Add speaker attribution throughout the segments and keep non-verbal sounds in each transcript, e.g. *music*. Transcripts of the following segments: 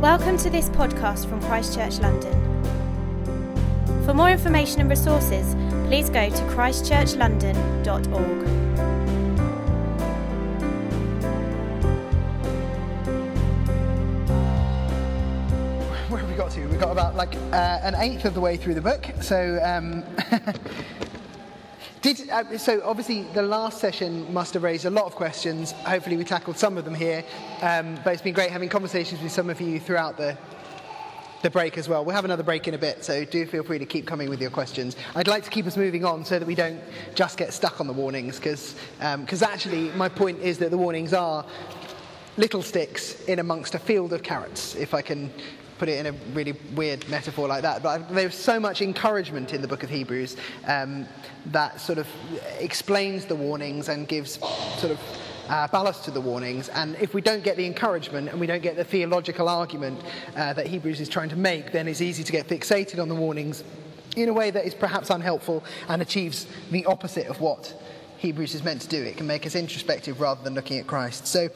Speaker 1: Welcome to this podcast from Christchurch London. For more information and resources, please go to christchurchlondon.org.
Speaker 2: Where have we got to? We've got about like uh, an eighth of the way through the book. So, um, *laughs* did uh, so obviously the last session must have raised a lot of questions. Hopefully, we tackled some of them here. Um, but it's been great having conversations with some of you throughout the the break as well. We'll have another break in a bit, so do feel free to keep coming with your questions. I'd like to keep us moving on so that we don't just get stuck on the warnings, because um, actually, my point is that the warnings are little sticks in amongst a field of carrots, if I can put it in a really weird metaphor like that. But there's so much encouragement in the book of Hebrews um, that sort of explains the warnings and gives sort of uh, ballast to the warnings. And if we don't get the encouragement and we don't get the theological argument uh, that Hebrews is trying to make, then it's easy to get fixated on the warnings in a way that is perhaps unhelpful and achieves the opposite of what Hebrews is meant to do. It can make us introspective rather than looking at Christ. So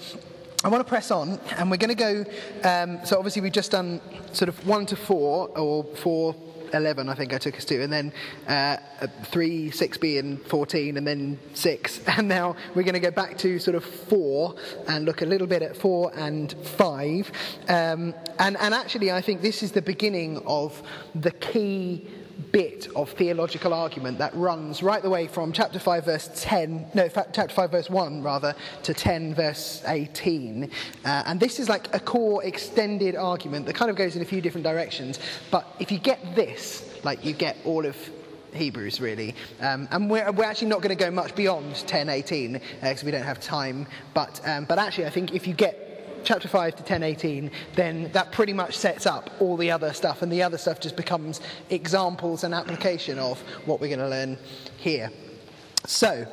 Speaker 2: I want to press on, and we're going to go. Um, so, obviously, we've just done sort of 1 to 4, or 4 11, I think I took us to, and then uh, 3, 6b, and 14, and then 6. *laughs* And now we're going to go back to sort of 4 and look a little bit at 4 and 5. Um, and, and actually, I think this is the beginning of the key bit of theological argument that runs right the way from chapter 5 verse 10 no chapter 5 verse 1 rather to 10 verse 18 uh, and this is like a core extended argument that kind of goes in a few different directions but if you get this like you get all of Hebrews, really. Um, and we're, we're, actually not going to go much beyond 1018 because uh, we don't have time. But, um, but actually, I think if you get chapter 5 to 1018, then that pretty much sets up all the other stuff, and the other stuff just becomes examples and application of what we're going to learn here. So,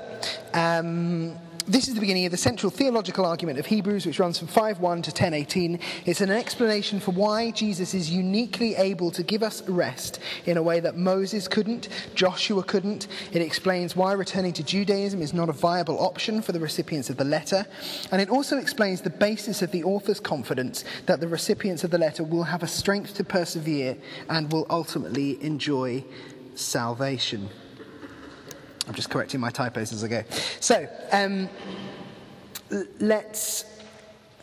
Speaker 2: um, this is the beginning of the central theological argument of Hebrews, which runs from 5.1 to 10.18. It's an explanation for why Jesus is uniquely able to give us rest in a way that Moses couldn't, Joshua couldn't. It explains why returning to Judaism is not a viable option for the recipients of the letter. And it also explains the basis of the author's confidence that the recipients of the letter will have a strength to persevere and will ultimately enjoy salvation. I'm just correcting my typos as I go. So, um, let's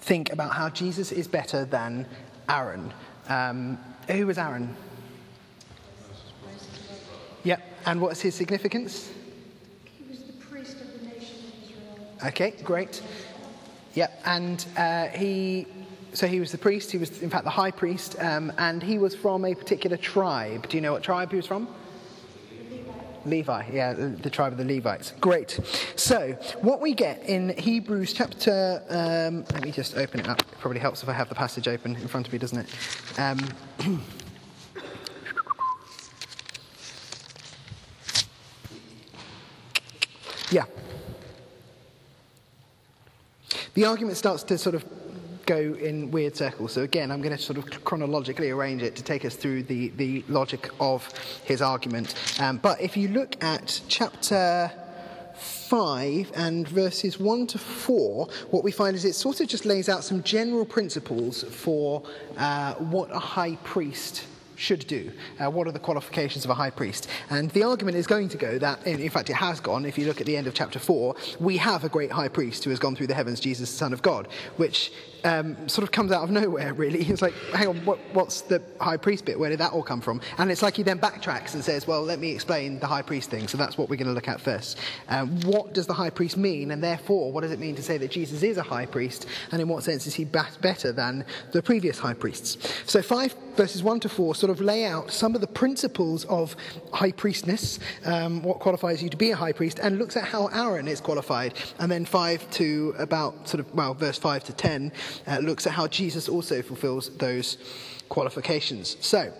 Speaker 2: think about how Jesus is better than Aaron. Um, who was Aaron? Yep, and what's his significance?
Speaker 3: He was the priest of the nation of Israel.
Speaker 2: Okay, great. Yep, and uh, he, so he was the priest, he was in fact the high priest, um, and he was from a particular tribe. Do you know what tribe he was from? Levi, yeah, the tribe of the Levites. Great. So, what we get in Hebrews chapter, um, let me just open it up. It probably helps if I have the passage open in front of me, doesn't it? Um, *clears throat* yeah. The argument starts to sort of go in weird circles. So again, I'm going to sort of chronologically arrange it to take us through the, the logic of his argument. Um, but if you look at chapter 5 and verses 1 to 4, what we find is it sort of just lays out some general principles for uh, what a high priest should do. Uh, what are the qualifications of a high priest? And the argument is going to go that, in fact, it has gone. If you look at the end of chapter 4, we have a great high priest who has gone through the heavens, Jesus, the Son of God, which um, sort of comes out of nowhere, really. *laughs* It's like, hang on, what, what's the high priest bit? Where did that all come from? And it's like he then backtracks and says, well, let me explain the high priest thing. So that's what we're going to look at first. Um, what does the high priest mean? And therefore, what does it mean to say that Jesus is a high priest? And in what sense is he better than the previous high priests? So 5 verses 1 to 4 sort of lay out some of the principles of high priestness, um, what qualifies you to be a high priest, and looks at how Aaron is qualified. And then 5 to about sort of, well, verse 5 to 10 uh, looks at how Jesus also fulfills those qualifications. So,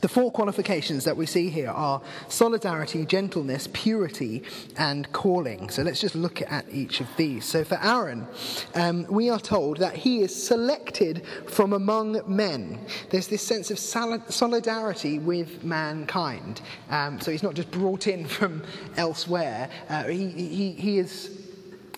Speaker 2: the four qualifications that we see here are solidarity, gentleness, purity, and calling. So let's just look at each of these. So for Aaron, um, we are told that he is selected from among men. There's this sense of solidarity with mankind. Um, so he's not just brought in *laughs* from elsewhere. Uh, he, he, he is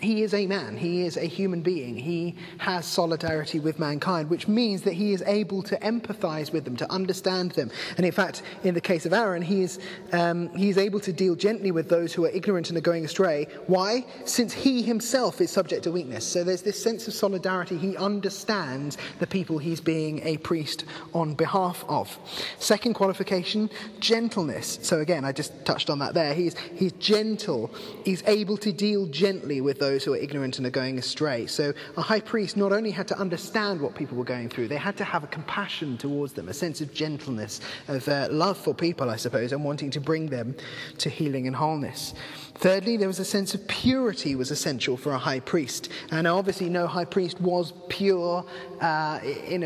Speaker 2: he is a man, he is a human being, he has solidarity with mankind, which means that he is able to empathize with them, to understand them. And in fact, in the case of Aaron, he is, um, he is able to deal gently with those who are ignorant and are going astray. Why? Since he himself is subject to weakness. So there's this sense of solidarity. He understands the people he's being a priest on behalf of. Second qualification, gentleness. So again, I just touched on that there. He's, he's gentle, he's able to deal gently with those those who are ignorant and are going astray. So a high priest not only had to understand what people were going through, they had to have a compassion towards them, a sense of gentleness, of uh, love for people, I suppose, and wanting to bring them to healing and wholeness. Thirdly, there was a sense of purity was essential for a high priest. And obviously, no high priest was pure uh, in,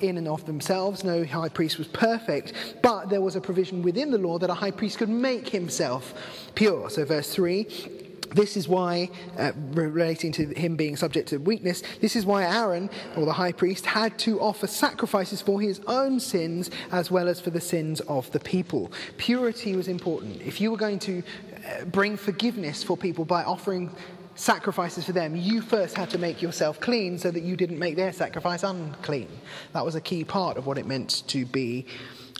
Speaker 2: in and of themselves. No high priest was perfect. But there was a provision within the law that a high priest could make himself pure. So, verse 3 this is why, uh, relating to him being subject to weakness, this is why Aaron, or the high priest, had to offer sacrifices for his own sins as well as for the sins of the people. Purity was important. If you were going to uh, bring forgiveness for people by offering sacrifices for them, you first had to make yourself clean so that you didn't make their sacrifice unclean. That was a key part of what it meant to be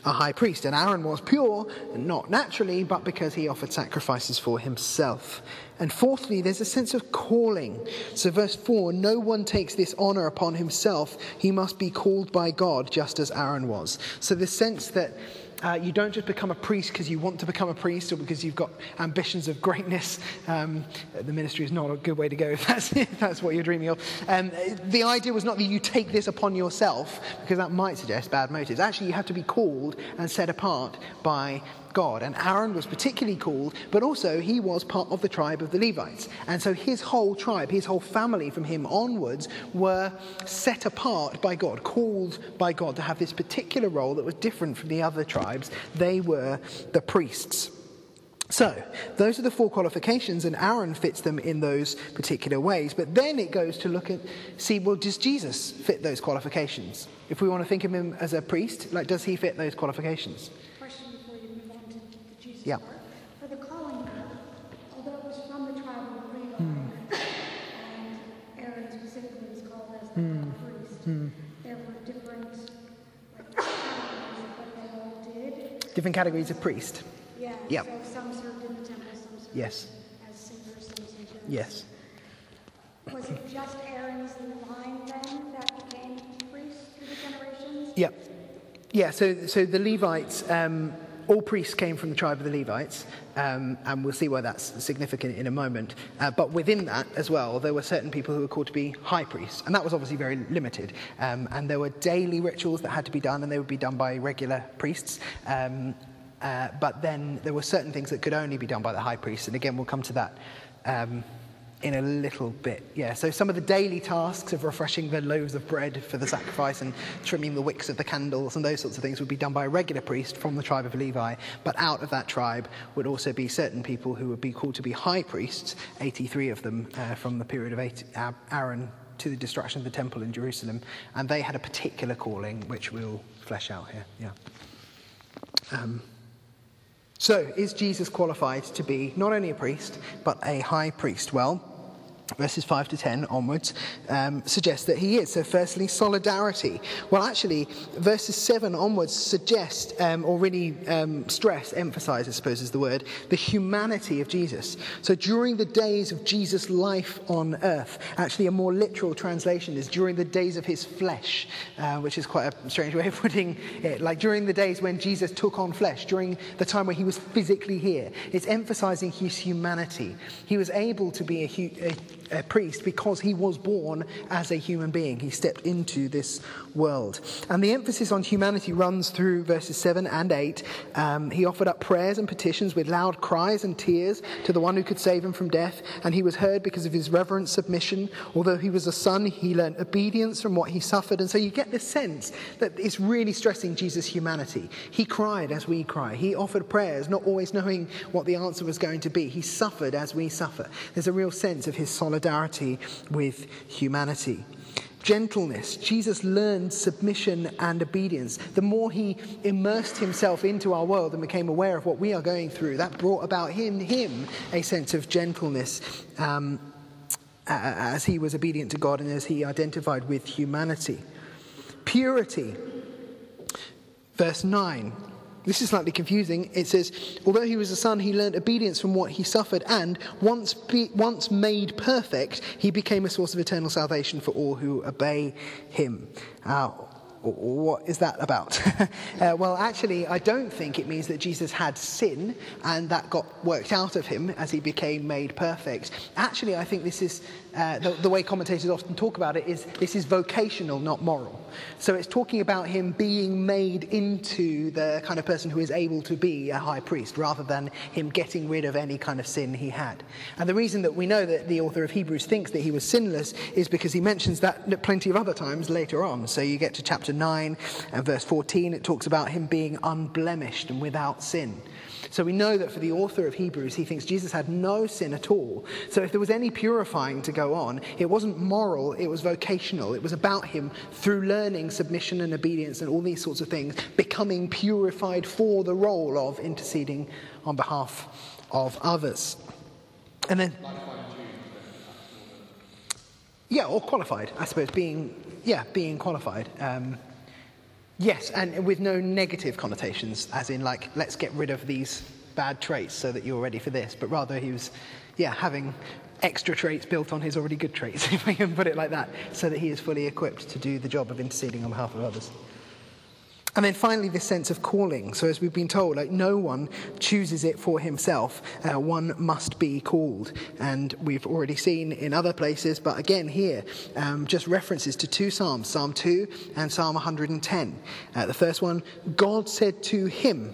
Speaker 2: a high priest. And Aaron was pure, not naturally, but because he offered sacrifices for himself. And fourthly, there's a sense of calling. So, verse 4 no one takes this honor upon himself, he must be called by God, just as Aaron was. So, the sense that uh, you don't just become a priest because you want to become a priest or because you've got ambitions of greatness. Um, the ministry is not a good way to go *laughs* if that's, if that's what you're dreaming of. Um, the idea was not that you take this upon yourself, because that might suggest bad motives. Actually, you have to be called and set apart by God. And Aaron was particularly called, but also he was part of the tribe of the Levites. And so his whole tribe, his whole family from him onwards were set apart by God, called by God to have this particular role that was different from the other tribes. They were the priests. So, those are the four qualifications, and Aaron fits them in those particular ways. But then it goes to look at, see, well, does Jesus fit those qualifications? If we want to think of him as a priest, like, does he fit those qualifications?
Speaker 3: Yeah. For the calling although it was from the tribe of Levi, mm. and Aaron specifically was called as the mm. priest, mm. there were different like, categories of what they all did.
Speaker 2: Different categories of priest.
Speaker 3: Yeah.
Speaker 2: Yep.
Speaker 3: So some served in the temple, some served
Speaker 2: yes.
Speaker 3: as singers, some singers.
Speaker 2: Yes.
Speaker 3: Was it just Aaron's line then that became priests through the generations?
Speaker 2: Yep. Yeah, so, so the Levites, um, all priests came from the tribe of the Levites, um, and we'll see why that's significant in a moment. Uh, but within that as well, there were certain people who were called to be high priests, and that was obviously very limited. Um, and there were daily rituals that had to be done, and they would be done by regular priests. Um, uh, but then there were certain things that could only be done by the high priest, and again, we'll come to that um, in a little bit. Yeah, so some of the daily tasks of refreshing the loaves of bread for the sacrifice and trimming the wicks of the candles and those sorts of things would be done by a regular priest from the tribe of Levi. But out of that tribe would also be certain people who would be called to be high priests, 83 of them uh, from the period of Aaron to the destruction of the temple in Jerusalem. And they had a particular calling, which we'll flesh out here. Yeah. Um, so, is Jesus qualified to be not only a priest, but a high priest? Well, verses 5 to 10 onwards um, suggest that he is. So, firstly, solidarity. Well, actually, verses 7 onwards suggest, um, or really um, stress, emphasize, I suppose is the word, the humanity of Jesus. So, during the days of Jesus' life on earth, actually, a more literal translation is during the days of his flesh, uh, which is quite a strange *laughs* way of putting it. Like during the days when Jesus took on flesh, during the time where he was physically here. It's emphasizing his humanity. He was able to be a, hu- a a priest because he was born as a human being. He stepped into this world. And the emphasis on humanity runs through verses 7 and 8. Um, he offered up prayers and petitions with loud cries and tears to the one who could save him from death, and he was heard because of his reverent submission. Although he was a son, he learned obedience from what he suffered. And so you get this sense that it's really stressing Jesus' humanity. He cried as we cry, he offered prayers, not always knowing what the answer was going to be. He suffered as we suffer. There's a real sense of his solidarity with humanity gentleness. Jesus learned submission and obedience. The more he immersed himself into our world and became aware of what we are going through, that brought about in him a sense of gentleness um, as he was obedient to God and as he identified with humanity. Purity. Verse 9. This is slightly confusing. It says, Although he was a son, he learned obedience from what he suffered, and once, be, once made perfect, he became a source of eternal salvation for all who obey him. Uh, what is that about? *laughs* uh, well, actually, I don't think it means that Jesus had sin and that got worked out of him as he became made perfect. Actually, I think this is uh, the, the way commentators often talk about it is this is vocational, not moral. So it's talking about him being made into the kind of person who is able to be a high priest rather than him getting rid of any kind of sin he had. And the reason that we know that the author of Hebrews thinks that he was sinless is because he mentions that plenty of other times later on. So you get to chapter 9 and verse 14, it talks about him being unblemished and without sin. So we know that for the author of Hebrews, he thinks Jesus had no sin at all. So if there was any purifying to go on, it wasn't moral, it was vocational. It was about him through learning submission and obedience and all these sorts of things, becoming purified for the role of interceding on behalf of others. And then. Yeah, or qualified, I suppose, being, yeah, being qualified. Um, Yes, and with no negative connotations, as in, like, let's get rid of these bad traits so that you're ready for this, but rather he was, yeah, having extra traits built on his already good traits, *laughs* if I can put it like that, so that he is fully equipped to do the job of interceding on behalf of others. And then finally, this sense of calling. So, as we've been told, like no one chooses it for himself. Uh, one must be called. And we've already seen in other places, but again here, um, just references to two Psalms Psalm 2 and Psalm 110. Uh, the first one God said to him,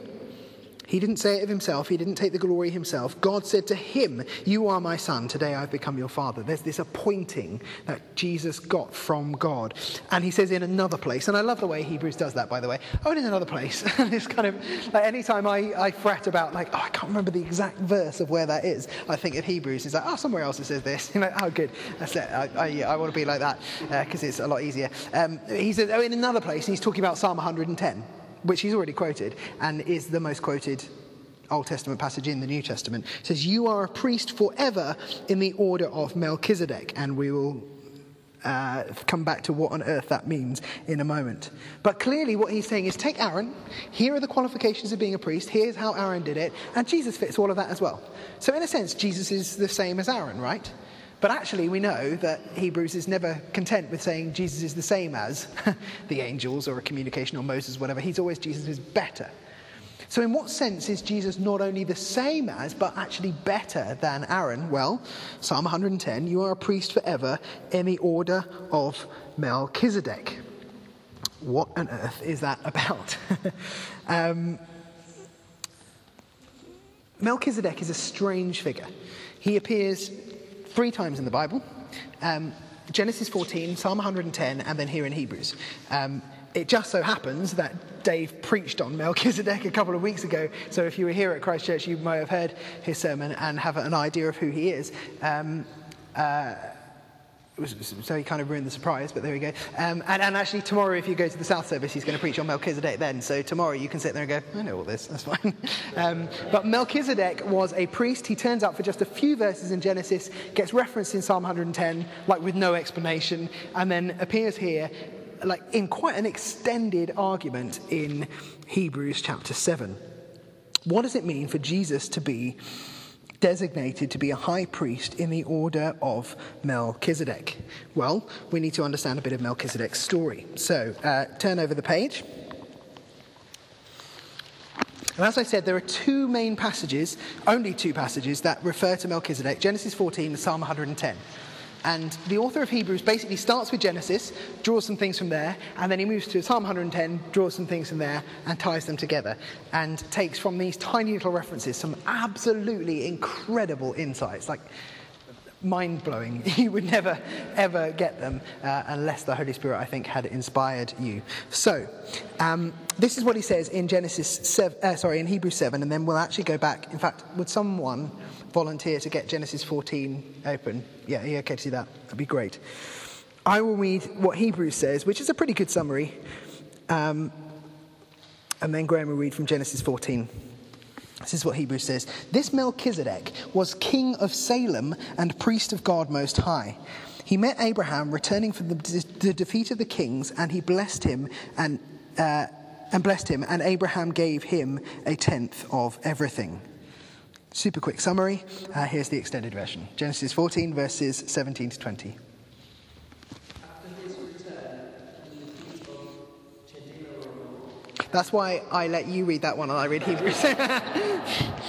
Speaker 2: he didn't say it of himself, he didn't take the glory himself. God said to him, You are my son, today I've become your father. There's this appointing that Jesus got from God. And he says in another place, and I love the way Hebrews does that, by the way. Oh, in another place. *laughs* it's kind of like anytime I, I fret about, like, oh, I can't remember the exact verse of where that is, I think of Hebrews. It's like, oh, somewhere else it says this. You're *laughs* like, oh, good. That's it. I, I, I want to be like that because uh, it's a lot easier. Um, he says, oh, in another place, he's talking about Psalm 110 which he's already quoted and is the most quoted Old Testament passage in the New Testament. It says, You are a priest forever in the order of Melchizedek. And we will uh, come back to what on earth that means in a moment. But clearly, what he's saying is take Aaron, here are the qualifications of being a priest, here's how Aaron did it, and Jesus fits all of that as well. So, in a sense, Jesus is the same as Aaron, right? But actually, we know that Hebrews is never content with saying Jesus is the same as *laughs* the angels or a communication or Moses, whatever. He's always Jesus is better. So, in what sense is Jesus not only the same as, but actually better than Aaron? Well, Psalm 110 you are a priest forever in the order of Melchizedek. What on earth is that *laughs* about? um, Melchizedek is a strange figure. He appears three times in the Bible um, Genesis 14, Psalm 110, and then here in Hebrews. Um, it just so happens that Dave preached on Melchizedek a couple of weeks ago. So if you were here at Christchurch, you might have heard his sermon and have an idea of who he is. Um, uh, so he kind of ruined the surprise, but there we go. Um, and, and, actually, tomorrow, if you go to the South Service, he's going to preach on Melchizedek then. So tomorrow, you can sit there and go, I know all this, that's fine. *laughs* um, but Melchizedek was a priest. He turns up for just a few verses in Genesis, gets referenced in Psalm 110, like with no explanation, and then appears here, like in quite an extended argument in Hebrews chapter 7. What does it mean for Jesus to be designated to be a high priest in the order of Melchizedek? Well, we need to understand a bit of Melchizedek's story. So uh, turn over the page. And as I said, there are two main passages, only two passages, that refer to Melchizedek Genesis 14 and Psalm 110. And the author of Hebrews basically starts with Genesis, draws some things from there, and then he moves to Psalm 110, draws some things from there, and ties them together. And takes from these tiny little references some absolutely incredible insights, like mind blowing. *laughs* You would never, ever get them uh, unless the Holy Spirit, I think, had inspired you. So, um, this is what he says in Genesis 7, uh, sorry, in Hebrews 7, and then we'll actually go back. In fact, would someone volunteer to get Genesis 14 open? Yeah, you okay to see that? That'd be great. I will read what Hebrews says, which is a pretty good summary, um, and then Graham will read from Genesis 14. This is what Hebrews says. This Melchizedek was king of Salem and priest of God Most High. He met Abraham returning from the, the defeat of the kings, and he blessed him and, uh, and blessed him, and Abraham gave him a tenth of everything. Super quick summary. Uh, here's the extended version Genesis 14, verses 17 to 20. That's why I let you read that one and I read Hebrews. *laughs*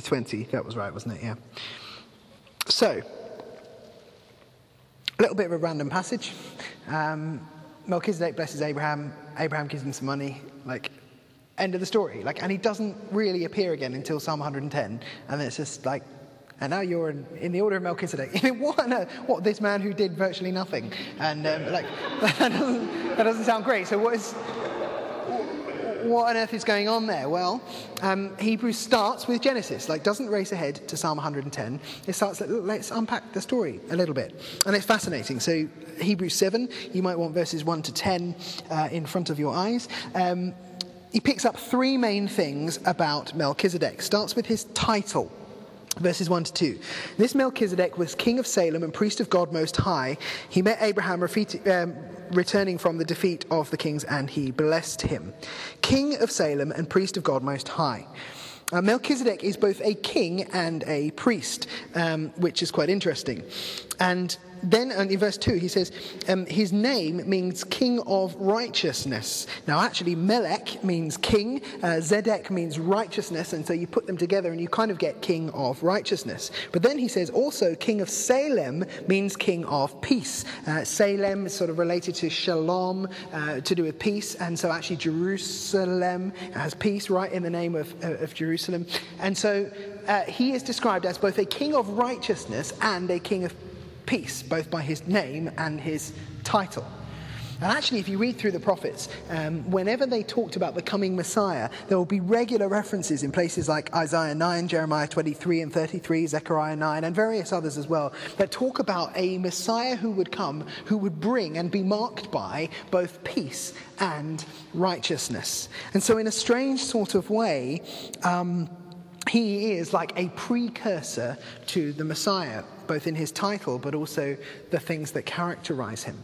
Speaker 2: to 20. That was right, wasn't it? Yeah. So, a little bit of a random passage. Um, Melchizedek blesses Abraham. Abraham gives him some money. Like, end of the story. Like, and he doesn't really appear again until Psalm 110. And it's just like, and now you're in, in the order of Melchizedek. *laughs* what, a, what, this man who did virtually nothing? And um, like, *laughs* that doesn't, that doesn't sound great. So, what is, what on earth is going on there? Well, um, Hebrews starts with Genesis, like doesn't race ahead to Psalm 110. It starts, let's unpack the story a little bit. And it's fascinating. So, Hebrews 7, you might want verses 1 to 10 uh, in front of your eyes. Um, he picks up three main things about Melchizedek. Starts with his title. Verses 1 to 2. This Melchizedek was king of Salem and priest of God Most High. He met Abraham um, returning from the defeat of the kings and he blessed him. King of Salem and priest of God Most High. Uh, Melchizedek is both a king and a priest, um, which is quite interesting. And then in verse 2, he says, um, His name means king of righteousness. Now, actually, Melech means king, uh, Zedek means righteousness, and so you put them together and you kind of get king of righteousness. But then he says also, king of Salem means king of peace. Uh, Salem is sort of related to shalom, uh, to do with peace, and so actually, Jerusalem has peace right in the name of, uh, of Jerusalem. And so uh, he is described as both a king of righteousness and a king of peace, both by his name and his title. And actually, if you read through the prophets, um, whenever they talked about the coming Messiah, there will be regular references in places like Isaiah 9, Jeremiah 23 and 33, Zechariah 9, and various others as well, that talk about a Messiah who would come, who would bring and be marked by both peace and righteousness. And so, in a strange sort of way, um, he is like a precursor to the Messiah, both in his title but also the things that characterize him.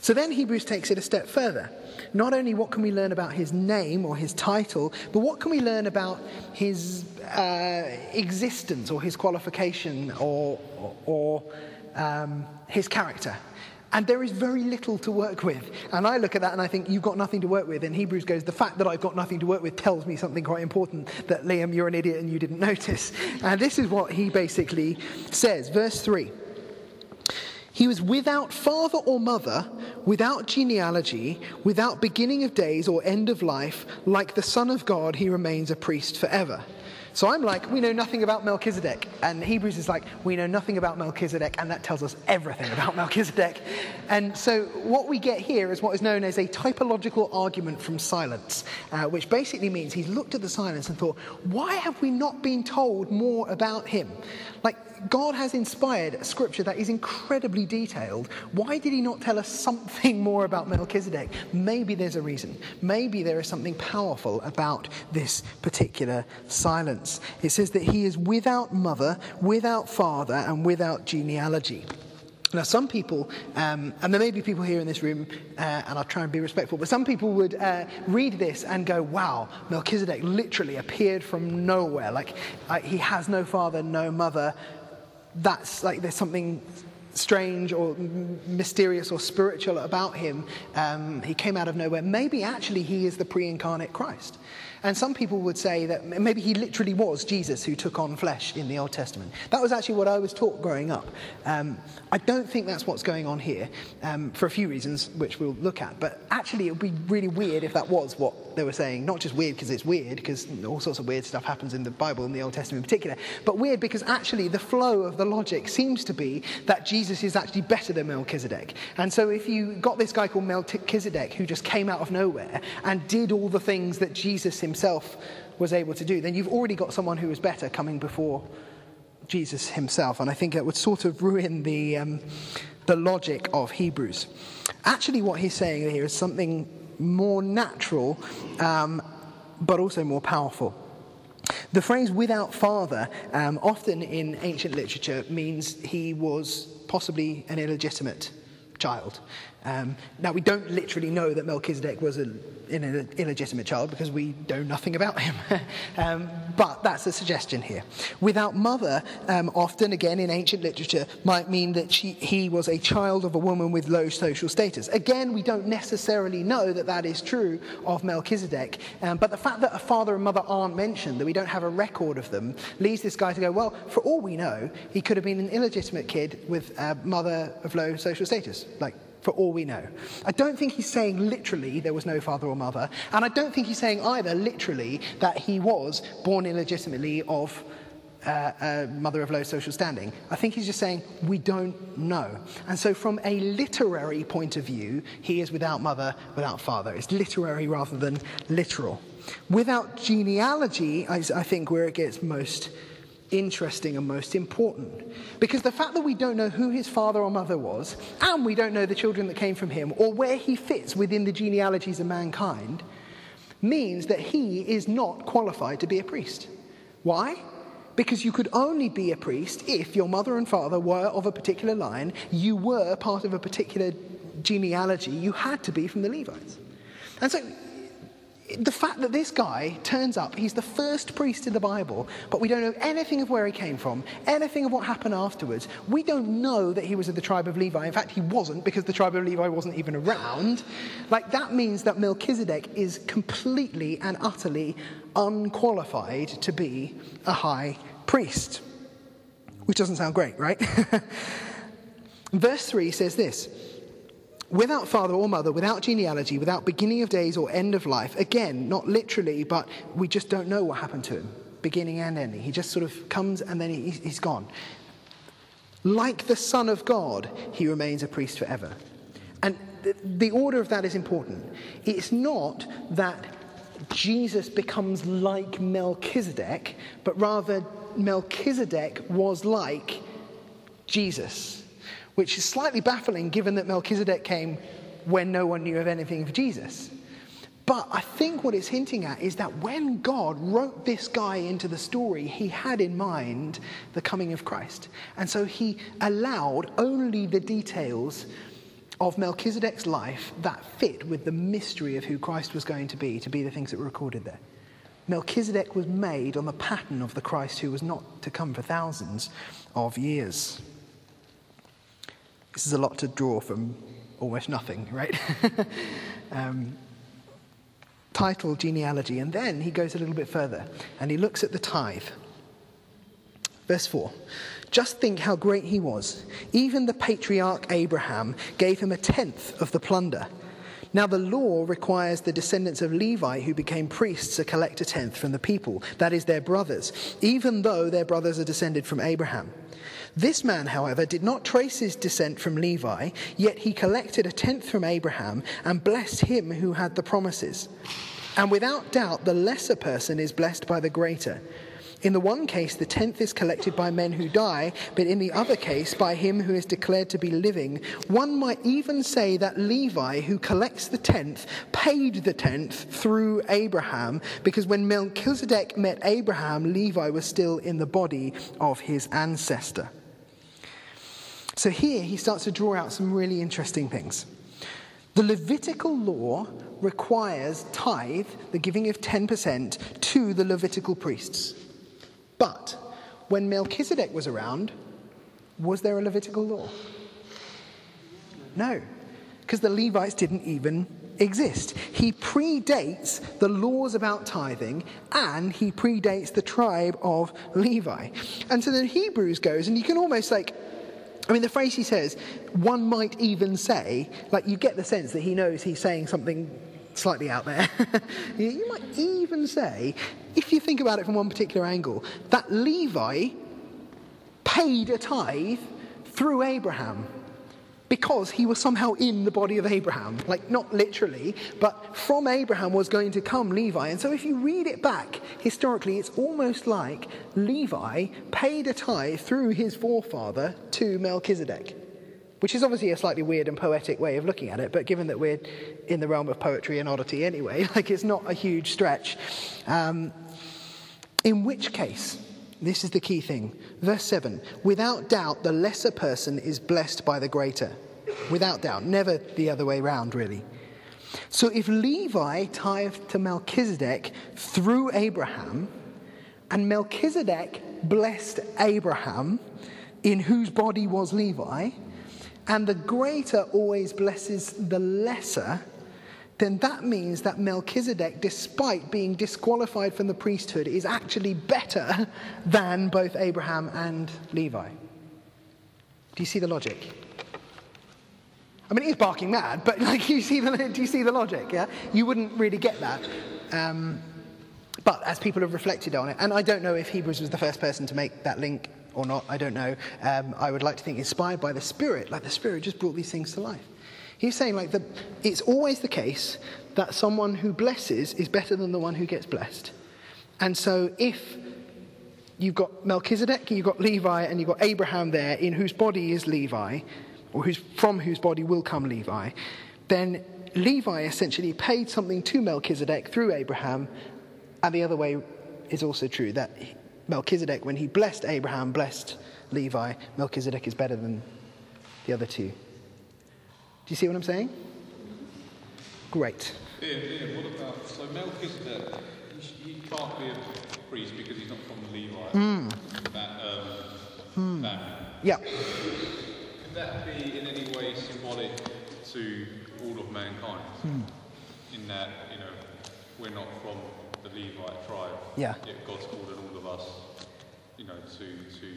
Speaker 2: So then Hebrews takes it a step further. Not only what can we learn about his name or his title, but what can we learn about his uh, existence or his qualification or, or, um, his character. And there is very little to work with. And I look at that and I think, you've got nothing to work with. And Hebrews goes, the fact that I've got nothing to work with tells me something quite important that, Liam, you're an idiot and you didn't *laughs* notice. And this is what he basically says. Verse 3 He was without father or mother, without genealogy, without beginning of days or end of life. Like the Son of God, he remains a priest forever. So I'm like, we know nothing about Melchizedek. And Hebrews is like, we know nothing about Melchizedek, and that tells us everything about *laughs* Melchizedek. And so what we get here is what is known as a typological argument from silence, uh, which basically means he's looked at the silence and thought, why have we not been told more about him? Like, God has inspired scripture that is incredibly detailed. Why did he not tell us something *laughs* more about Melchizedek? Maybe there's a reason. Maybe there is something powerful about this particular silence. It says that he is without mother, without father, and without genealogy. Now, some people, um, and there may be people here in this room, uh, and I'll try and be respectful, but some people would uh, read this and go, wow, Melchizedek literally appeared from nowhere. Like, uh, he has no father, no mother, that's like there's something strange or mysterious or spiritual about him. Um, he came out of nowhere. Maybe actually he is the pre incarnate Christ. And some people would say that maybe he literally was Jesus who took on flesh in the Old Testament. That was actually what I was taught growing up. Um, I don't think that's what's going on here um, for a few reasons, which we'll look at. But actually, it would be really weird if that was what they were saying. Not just weird because it's weird, because all sorts of weird stuff happens in the Bible, in the Old Testament in particular, but weird because actually the flow of the logic seems to be that Jesus is actually better than Melchizedek. And so if you got this guy called Melchizedek who just came out of nowhere and did all the things that Jesus himself was able to do, then you've already got someone who is better coming before Jesus himself. And I think it would sort of ruin the, um, the logic of Hebrews. Actually, what he's saying here is something more natural, um, but also more powerful. The phrase without father, um, often in ancient literature, means he was possibly an illegitimate child. Um, now, we don't literally know that Melchizedek was an illegitimate child because we know nothing about him. *laughs* um, but that's a suggestion here. Without mother, um, often again in ancient literature, might mean that she, he was a child of a woman with low social status. Again, we don't necessarily know that that is true of Melchizedek, um, but the fact that a father and mother aren't mentioned, that we don't have a record of them, leads this guy to go, well, for all we know, he could have been an illegitimate kid with a mother of low social status. Like, for all we know. I don't think he's saying literally there was no father or mother, and I don't think he's saying either literally that he was born illegitimately of uh, a mother of low social standing. I think he's just saying we don't know. And so, from a literary point of view, he is without mother, without father. It's literary rather than literal. Without genealogy, I, I think where it gets most interesting and most important. Because the fact that we don't know who his father or mother was, and we don't know the children that came from him, or where he fits within the genealogies of mankind, means that he is not qualified to be a priest. Why? Because you could only be a priest if your mother and father were of a particular line, you were part of a particular genealogy, you had to be from the Levites. And so the fact that this guy turns up, he's the first priest in the Bible, but we don't know anything of where he came from, anything of what happened afterwards. We don't know that he was of the tribe of Levi. In fact, he wasn't because the tribe of Levi wasn't even around. Like, that means that Melchizedek is completely and utterly unqualified to be a high priest. Which doesn't sound great, right? *laughs* Verse 3 says this without father or mother, without genealogy, without beginning of days or end of life. Again, not literally, but we just don't know what happened to him, beginning and ending. He just sort of comes and then he, he's gone. Like the Son of God, he remains a priest forever. And the order of that is important. It's not that Jesus becomes like Melchizedek, but rather Melchizedek was like Jesus which is slightly baffling given that Melchizedek came when no one knew of anything of Jesus. But I think what it's hinting at is that when God wrote this guy into the story, he had in mind the coming of Christ. And so he allowed only the details of Melchizedek's life that fit with the mystery of who Christ was going to be, to be the things that were recorded there. Melchizedek was made on the pattern of the Christ who was not to come for thousands of years. This is a lot to draw from almost nothing, right? *laughs* um, title, genealogy, and then he goes a little bit further and he looks at the tithe. Verse 4 Just think how great he was. Even the patriarch Abraham gave him a tenth of the plunder. Now, the law requires the descendants of Levi who became priests to collect a tenth from the people, that is, their brothers, even though their brothers are descended from Abraham. This man, however, did not trace his descent from Levi, yet he collected a tenth from Abraham and blessed him who had the promises. And without doubt, the lesser person is blessed by the greater. In the one case, the tenth is collected by men who die, but in the other case, by him who is declared to be living. One might even say that Levi, who collects the tenth, paid the tenth through Abraham, because when Melchizedek met Abraham, Levi was still in the body of his ancestor. So here he starts to draw out some really interesting things. The Levitical law requires tithe, the giving of 10%, to the Levitical priests. But when Melchizedek was around, was there a Levitical law? No, because the Levites didn't even exist. He predates the laws about tithing and he predates the tribe of Levi. And so the Hebrews goes, and you can almost like, I mean, the phrase he says, one might even say, like, you get the sense that he knows he's saying something slightly out there. *laughs* you might even say, if you think about it from one particular angle, that Levi paid a tithe through Abraham because he was somehow in the body of Abraham. Like, not literally, but from Abraham was going to come Levi. And so, if you read it back historically, it's almost like Levi paid a tithe through his forefather to Melchizedek, which is obviously a slightly weird and poetic way of looking at it, but given that we're in the realm of poetry and oddity anyway, *laughs* like, it's not a huge stretch. Um, in which case, this is the key thing. Verse 7 Without doubt, the lesser person is blessed by the greater. Without doubt. Never the other way round, really. So if Levi tithed to Melchizedek through Abraham, and Melchizedek blessed Abraham, in whose body was Levi, and the greater always blesses the lesser, then that means that Melchizedek, despite being disqualified from the priesthood, is actually better than both Abraham and Levi. Do you see the logic? I mean, he's barking mad, but like, *laughs* you see the, do you see the logic? Yeah, you wouldn't really get that. Um, but as people have reflected on it, and I don't know if Hebrews was the first person to make that link or not, I don't know. Um, I would like to think inspired by the Spirit, like the Spirit just brought these things to life. He's saying, like, the, it's always the case that someone who blesses is better than the one who gets blessed. And so if you've got Melchizedek, you've got Levi, and you've got Abraham there, in whose body is Levi, or whose, from whose body will come Levi, then Levi essentially paid something to Melchizedek through Abraham, and the other way is also true that Melchizedek, when he blessed Abraham, blessed Levi, Melchizedek is better than the other two. Do you see what I'm saying? Great.
Speaker 4: Ian, Ian, what about, so Melchizedek, he, he can't be a priest because he's not from Levi.
Speaker 2: Hmm.
Speaker 4: That, um, family.
Speaker 2: Yeah.
Speaker 4: Could that be in any way symbolic to all of mankind?
Speaker 2: Hmm.
Speaker 4: In that, you know, we're not from the Levite tribe.
Speaker 2: Yeah.
Speaker 4: Yet God's called all of us, you know, to, to,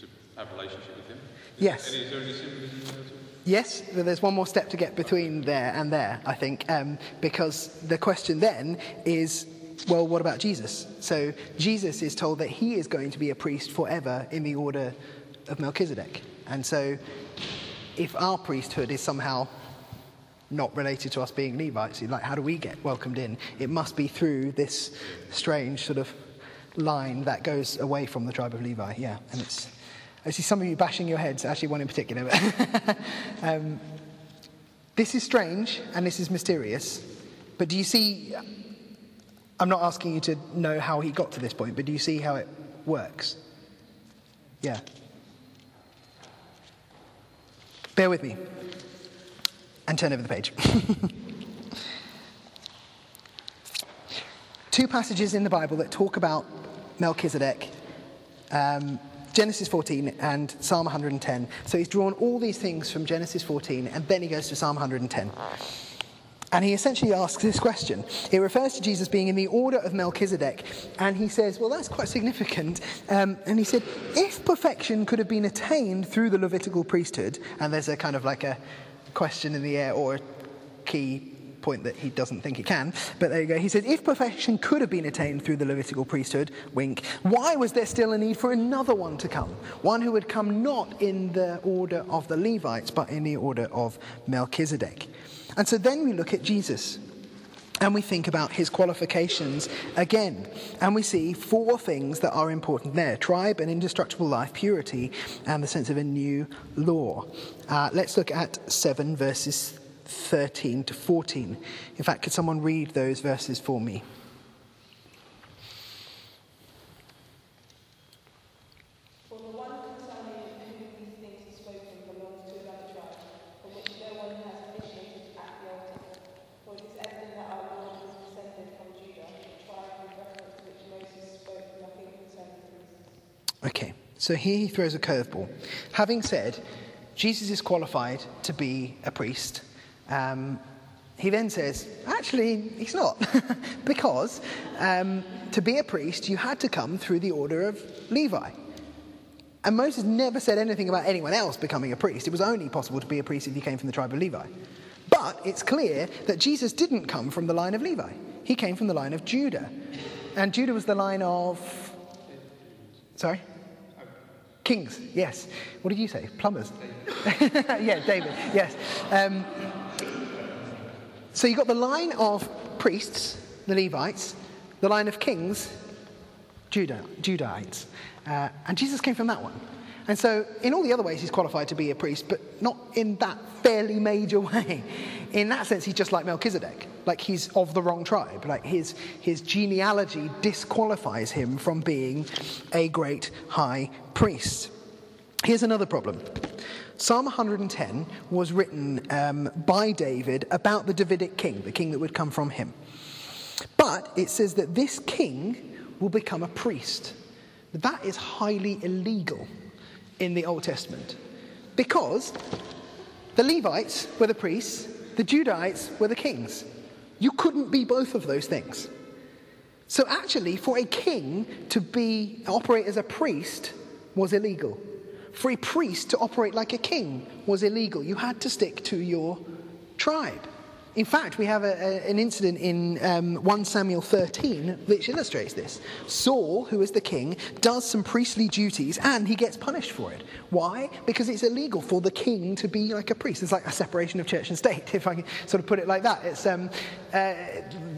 Speaker 4: to have a relationship with Him.
Speaker 2: Yes.
Speaker 4: And is there any symbolism there at all?
Speaker 2: Yes, there's one more step to get between there and there, I think, um, because the question then is well, what about Jesus? So Jesus is told that he is going to be a priest forever in the order of Melchizedek. And so if our priesthood is somehow not related to us being Levites, like how do we get welcomed in? It must be through this strange sort of line that goes away from the tribe of Levi. Yeah, and it's see some of you bashing your heads, actually one in particular. But *laughs* um, this is strange and this is mysterious. But do you see? I'm not asking you to know how he got to this point, but do you see how it works? Yeah. Bear with me and turn over the page. *laughs* Two passages in the Bible that talk about Melchizedek. Um, Genesis 14 and Psalm 110. So he's drawn all these things from Genesis 14 and then he goes to Psalm 110. And he essentially asks this question. It refers to Jesus being in the order of Melchizedek. And he says, well, that's quite significant. Um, and he said, if perfection could have been attained through the Levitical priesthood, and there's a kind of like a question in the air or a key point that he doesn't think it can. But there you go. He says, if perfection could have been attained through the Levitical priesthood, wink, why was there still a need for another one to come? One who would come not in the order of the Levites, but in the order of Melchizedek. And so then we look at Jesus. And we think about his qualifications again. And we see four things that are important there tribe and indestructible life, purity, and the sense of a new law. Uh, let's look at 7 verses 13 to 14. In fact, could someone read those verses for me?
Speaker 5: For the one concerning whom these things are spoken belongs to another tribe, from which no one has initiated at the altar. For it is evident that our Lord was descended from Judah, the tribe with reference to which Moses spoke nothing concerning priests.
Speaker 2: Okay, so here he throws a curveball. Having said, Jesus is qualified to be a priest, um, he then says, actually, he's not. *laughs* because um, to be a priest, you had to come through the order of Levi. And Moses never said anything about anyone else becoming a priest. It was only possible to be a priest if you came from the tribe of Levi. But it's clear that Jesus didn't come from the line of Levi, he came from the line of Judah. And Judah was the line of. Sorry? Kings, yes. What did you say? Plumbers? *laughs* yeah, David, yes. Um, so you've got the line of priests, the Levites, the line of kings, Judah, Judahites. Uh, and Jesus came from that one. And so, in all the other ways, he's qualified to be a priest, but not in that fairly major *laughs* way. In that sense, he's just like Melchizedek, like he's of the wrong tribe. Like his, his genealogy disqualifies him from being a great high priest. Here's another problem Psalm 110 was written um, by David about the Davidic king, the king that would come from him. But it says that this king will become a priest. That is highly illegal in the Old Testament because the Levites were the priests, the Judahites were the kings. You couldn't be both of those things. So actually, for a king to be operate as a priest was illegal. For a priest to operate like a king was illegal. You had to stick to your tribe. In fact, we have a, a, an incident in um, 1 Samuel 13 which illustrates this. Saul, who is the king, does some priestly duties and he gets punished for it. Why? Because it's illegal for the king to be like a priest. It's like a separation of church and state, *laughs* if I can sort of put it like that. It's, um, uh,